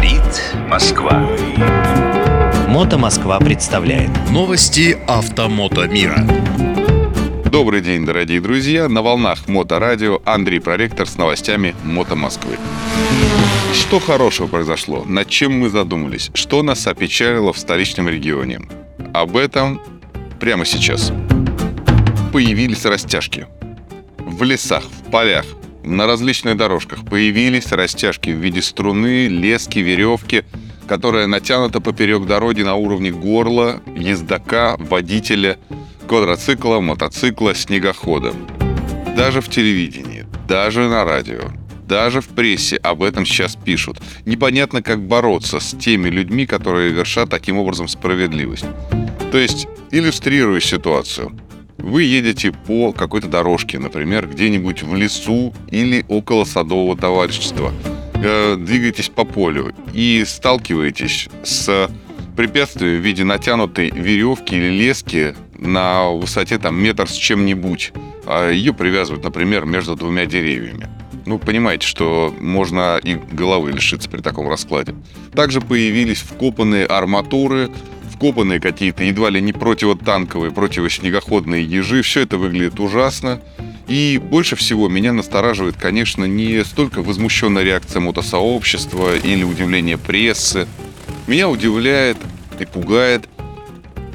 Говорит Москва. Мото Москва представляет Новости автомото мира. Добрый день, дорогие друзья! На волнах Моторадио Андрей Проректор с новостями Мото Москвы. Что хорошего произошло? Над чем мы задумались? Что нас опечалило в столичном регионе? Об этом прямо сейчас. Появились растяжки. В лесах, в полях, на различных дорожках появились растяжки в виде струны, лески, веревки, которая натянута поперек дороги на уровне горла, ездока, водителя, квадроцикла, мотоцикла, снегохода. Даже в телевидении, даже на радио, даже в прессе об этом сейчас пишут. Непонятно, как бороться с теми людьми, которые вершат таким образом справедливость. То есть, иллюстрируя ситуацию – вы едете по какой-то дорожке, например, где-нибудь в лесу или около садового товарищества. Э, двигаетесь по полю и сталкиваетесь с препятствием в виде натянутой веревки или лески на высоте там метр с чем-нибудь. А ее привязывают, например, между двумя деревьями. Ну, понимаете, что можно и головы лишиться при таком раскладе. Также появились вкопанные арматуры, вкопанные какие-то едва ли не противотанковые, противоснегоходные ежи. Все это выглядит ужасно. И больше всего меня настораживает, конечно, не столько возмущенная реакция мотосообщества или удивление прессы. Меня удивляет и пугает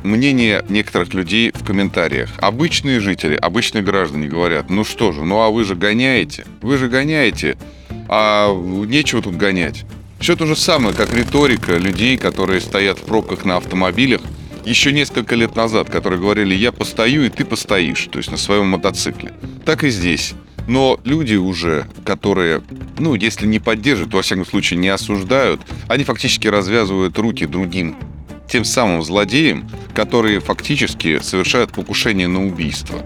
мнение некоторых людей в комментариях. Обычные жители, обычные граждане говорят, ну что же, ну а вы же гоняете, вы же гоняете, а нечего тут гонять. Все то же самое, как риторика людей, которые стоят в пробках на автомобилях еще несколько лет назад, которые говорили «я постою, и ты постоишь», то есть на своем мотоцикле. Так и здесь. Но люди уже, которые, ну, если не поддерживают, то, во всяком случае, не осуждают, они фактически развязывают руки другим, тем самым злодеям, которые фактически совершают покушение на убийство.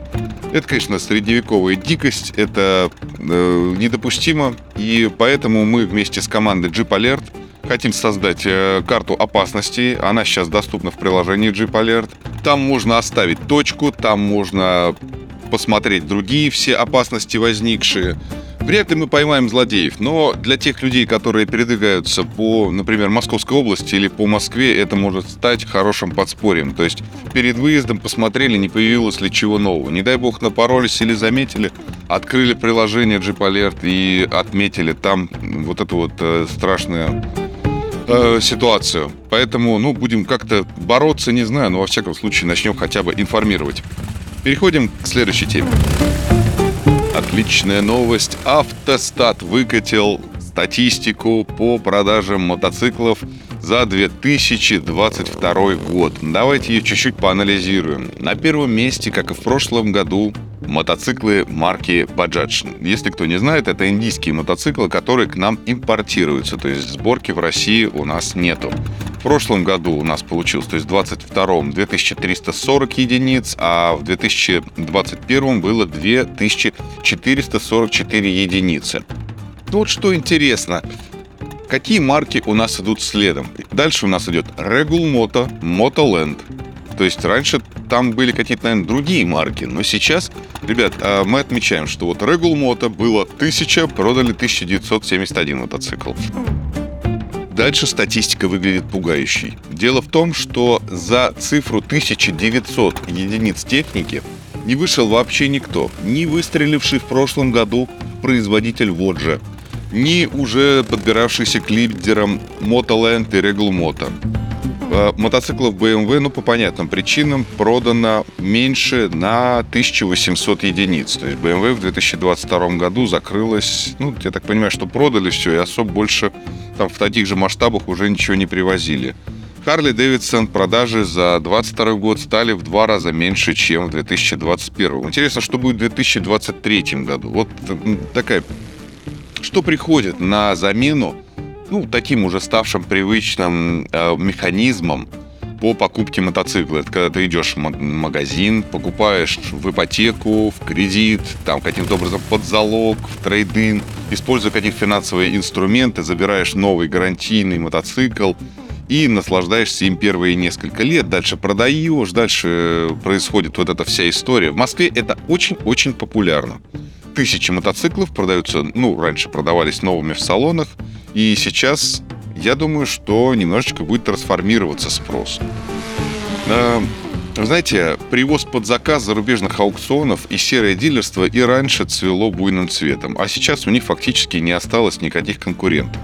Это, конечно, средневековая дикость, это э, недопустимо, и поэтому мы вместе с командой Jeep Alert хотим создать э, карту опасностей. Она сейчас доступна в приложении Jeep Alert. Там можно оставить точку, там можно посмотреть другие все опасности возникшие. Вряд ли мы поймаем злодеев, но для тех людей, которые передвигаются по, например, Московской области или по Москве, это может стать хорошим подспорьем. То есть перед выездом посмотрели, не появилось ли чего нового. Не дай бог напоролись или заметили, открыли приложение Jeep Alert и отметили там вот эту вот э, страшную э, ситуацию. Поэтому, ну, будем как-то бороться, не знаю, но во всяком случае начнем хотя бы информировать. Переходим к следующей теме. Отличная новость. Автостат выкатил статистику по продажам мотоциклов за 2022 год. Давайте ее чуть-чуть поанализируем. На первом месте, как и в прошлом году, мотоциклы марки Bajaj. Если кто не знает, это индийские мотоциклы, которые к нам импортируются, то есть сборки в России у нас нету. В прошлом году у нас получилось, то есть в 22-м 2340 единиц, а в 2021 было 2444 единицы. Вот что интересно, какие марки у нас идут следом. Дальше у нас идет Regul Moto, Motoland. То есть раньше там были какие-то, наверное, другие марки, но сейчас, ребят, а, мы отмечаем, что вот Regul Moto было 1000, продали 1971 мотоцикл. Дальше статистика выглядит пугающей. Дело в том, что за цифру 1900 единиц техники не вышел вообще никто. Ни выстреливший в прошлом году производитель Воджа, ни уже подбиравшийся к лидерам Motoland и Regal Moto. Э, мотоциклов BMW, ну, по понятным причинам, продано меньше на 1800 единиц. То есть BMW в 2022 году закрылась, ну, я так понимаю, что продали все, и особо больше там в таких же масштабах уже ничего не привозили. Харли Дэвидсон продажи за 2022 год стали в два раза меньше, чем в 2021. Интересно, что будет в 2023 году. Вот такая... Что приходит на замену ну, таким уже ставшим привычным э, механизмом по покупке мотоцикла. Это когда ты идешь в магазин, покупаешь в ипотеку, в кредит, там каким-то образом под залог, в трейдинг, используя какие-то финансовые инструменты, забираешь новый гарантийный мотоцикл и наслаждаешься им первые несколько лет, дальше продаешь, дальше происходит вот эта вся история. В Москве это очень-очень популярно. Тысячи мотоциклов продаются, ну, раньше продавались новыми в салонах, и сейчас я думаю, что немножечко будет трансформироваться спрос. Э, знаете, привоз под заказ зарубежных аукционов и серое дилерство и раньше цвело буйным цветом, а сейчас у них фактически не осталось никаких конкурентов.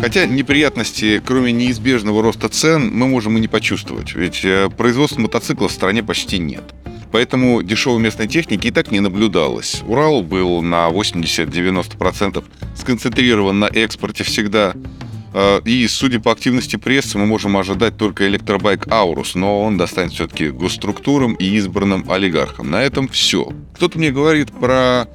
Хотя неприятности, кроме неизбежного роста цен, мы можем и не почувствовать, ведь э, производства мотоциклов в стране почти нет. Поэтому дешевой местной техники и так не наблюдалось. Урал был на 80-90% сконцентрирован на экспорте всегда. Э, и, судя по активности прессы, мы можем ожидать только электробайк Аурус, но он достанет все-таки госструктурам и избранным олигархам. На этом все. Кто-то мне говорит про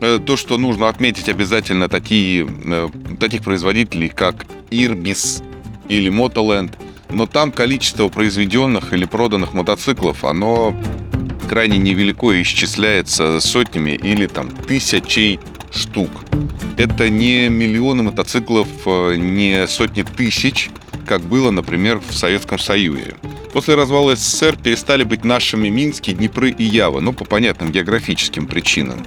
э, то, что нужно отметить обязательно такие, э, таких производителей, как Ирбис или Motoland, но там количество произведенных или проданных мотоциклов, оно крайне невелико и исчисляется сотнями или там тысячей штук. Это не миллионы мотоциклов, э, не сотни тысяч, как было, например, в Советском Союзе. После развала СССР перестали быть нашими Мински, Днепры и Ява, но по понятным географическим причинам.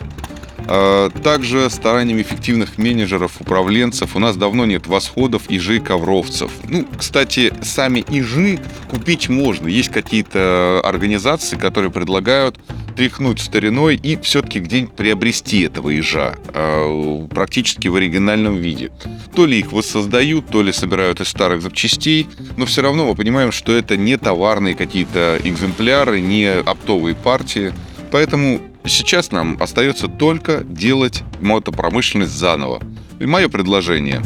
А, также стараниями эффективных менеджеров, управленцев у нас давно нет восходов, ижи, ковровцев. Ну, кстати, сами ижи купить можно. Есть какие-то организации, которые предлагают тряхнуть стариной и все-таки где-нибудь приобрести этого ежа а, практически в оригинальном виде. То ли их воссоздают, то ли собирают из старых запчастей, но все равно мы понимаем, что это не товарные какие-то экземпляры, не оптовые партии. Поэтому Сейчас нам остается только делать мотопромышленность заново. И мое предложение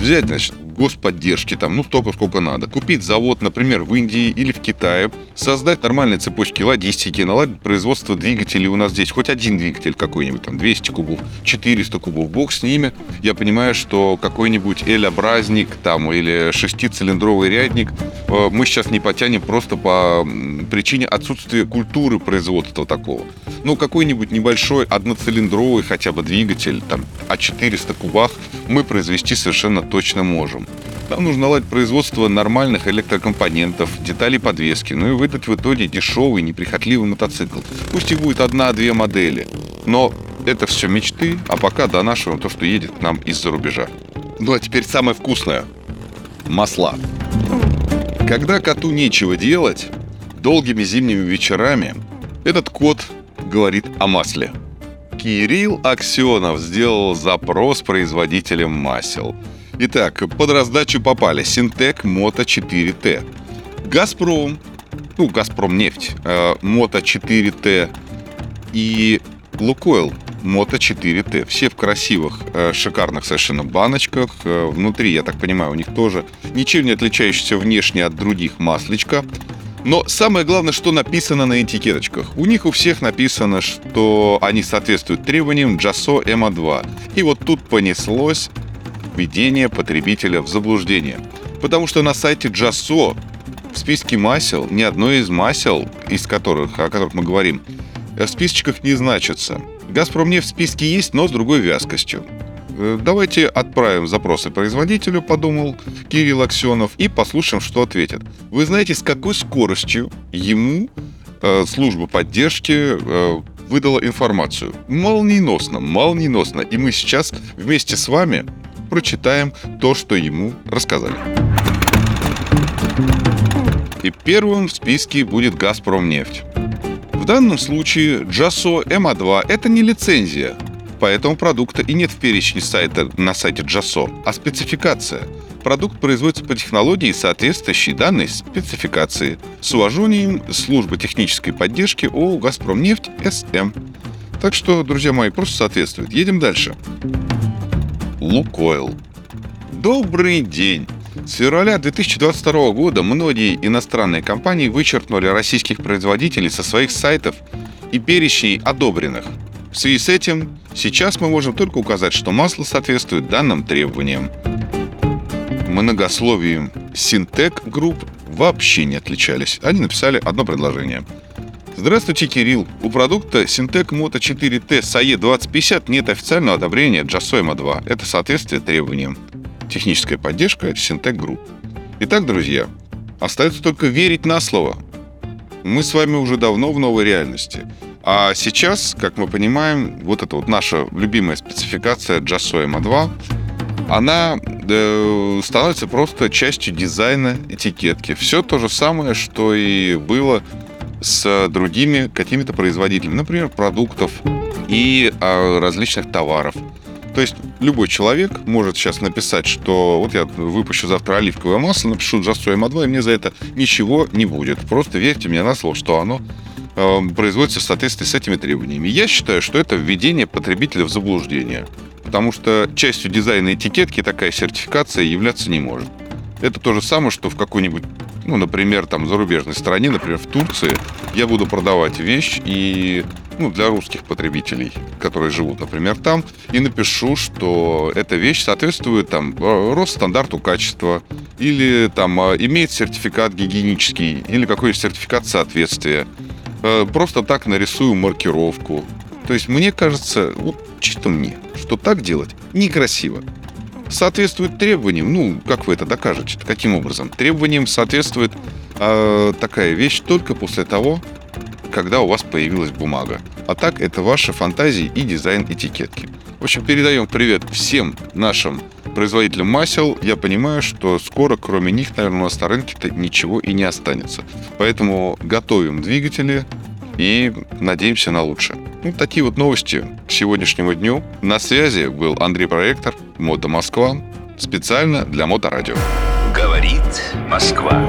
взять, значит, господдержки, там, ну, столько, сколько надо. Купить завод, например, в Индии или в Китае, создать нормальные цепочки логистики, наладить производство двигателей у нас здесь. Хоть один двигатель какой-нибудь, там, 200 кубов, 400 кубов, бог с ними. Я понимаю, что какой-нибудь Эль-образник, там, или шестицилиндровый рядник э, мы сейчас не потянем просто по причине отсутствия культуры производства такого. Ну, какой-нибудь небольшой одноцилиндровый хотя бы двигатель, там, о 400 кубах мы произвести совершенно точно можем. Нам нужно наладить производство нормальных электрокомпонентов, деталей подвески, ну и выдать в итоге дешевый, неприхотливый мотоцикл. Пусть и будет одна-две модели, но это все мечты, а пока до нашего то, что едет к нам из-за рубежа. Ну а теперь самое вкусное. Масла. Когда коту нечего делать, долгими зимними вечерами этот кот говорит о масле. Кирилл Аксенов сделал запрос производителям масел – Итак, под раздачу попали Синтек Мото 4Т, Газпром, ну, Газпром нефть, э, Мото 4Т и Лукойл Мото 4Т. Все в красивых, э, шикарных совершенно баночках. Э, внутри, я так понимаю, у них тоже ничем не отличающийся внешне от других масличка. Но самое главное, что написано на этикеточках. У них у всех написано, что они соответствуют требованиям JASO EMA2. И вот тут понеслось введение потребителя в заблуждение. Потому что на сайте JASO в списке масел ни одно из масел, из которых, о которых мы говорим, в списочках не значится. «Газпром» нефть в списке есть, но с другой вязкостью. Э, давайте отправим запросы производителю, подумал Кирилл Аксенов, и послушаем, что ответят. Вы знаете, с какой скоростью ему э, служба поддержки э, выдала информацию? Молниеносно, молниеносно. И мы сейчас вместе с вами прочитаем то, что ему рассказали. И первым в списке будет «Газпромнефть». В данном случае JASO MA2 – это не лицензия, поэтому продукта и нет в перечне сайта на сайте JASO, а спецификация. Продукт производится по технологии, соответствующей данной спецификации, с уважением службы технической поддержки ООО «Газпромнефть» СМ. Так что, друзья мои, просто соответствует. Едем дальше. Лукойл. Добрый день! С февраля 2022 года многие иностранные компании вычеркнули российских производителей со своих сайтов и перечней одобренных. В связи с этим сейчас мы можем только указать, что масло соответствует данным требованиям. Многословием Sintec Group вообще не отличались. Они написали одно предложение – Здравствуйте, Кирилл. У продукта Syntec Moto 4T SAE 2050 нет официального одобрения JASOIMA 2. Это соответствие требованиям. Техническая поддержка Syntec Group. Итак, друзья, остается только верить на слово. Мы с вами уже давно в новой реальности. А сейчас, как мы понимаем, вот это вот наша любимая спецификация JASOIMA 2 она э, становится просто частью дизайна этикетки. Все то же самое, что и было с другими какими-то производителями, например, продуктов и э, различных товаров. То есть любой человек может сейчас написать, что вот я выпущу завтра оливковое масло, напишу Джасу М2, и мне за это ничего не будет. Просто верьте мне на слово, что оно производится в соответствии с этими требованиями. Я считаю, что это введение потребителя в заблуждение, потому что частью дизайна этикетки такая сертификация являться не может. Это то же самое, что в какой-нибудь, ну, например, там, зарубежной стране, например, в Турции, я буду продавать вещь и ну, для русских потребителей, которые живут, например, там, и напишу, что эта вещь соответствует там Росстандарту качества, или там имеет сертификат гигиенический, или какой-то сертификат соответствия. Э, просто так нарисую маркировку. То есть мне кажется, вот чисто мне, что так делать некрасиво соответствует требованиям. Ну, как вы это докажете? Каким образом? Требованиям соответствует э, такая вещь только после того, когда у вас появилась бумага. А так это ваши фантазии и дизайн этикетки. В общем, передаем привет всем нашим производителям масел. Я понимаю, что скоро, кроме них, наверное, у нас на рынке-то ничего и не останется. Поэтому готовим двигатели и надеемся на лучшее. Ну, такие вот новости к сегодняшнему дню. На связи был Андрей Проектор, Мото Москва, специально для Моторадио. Говорит Москва.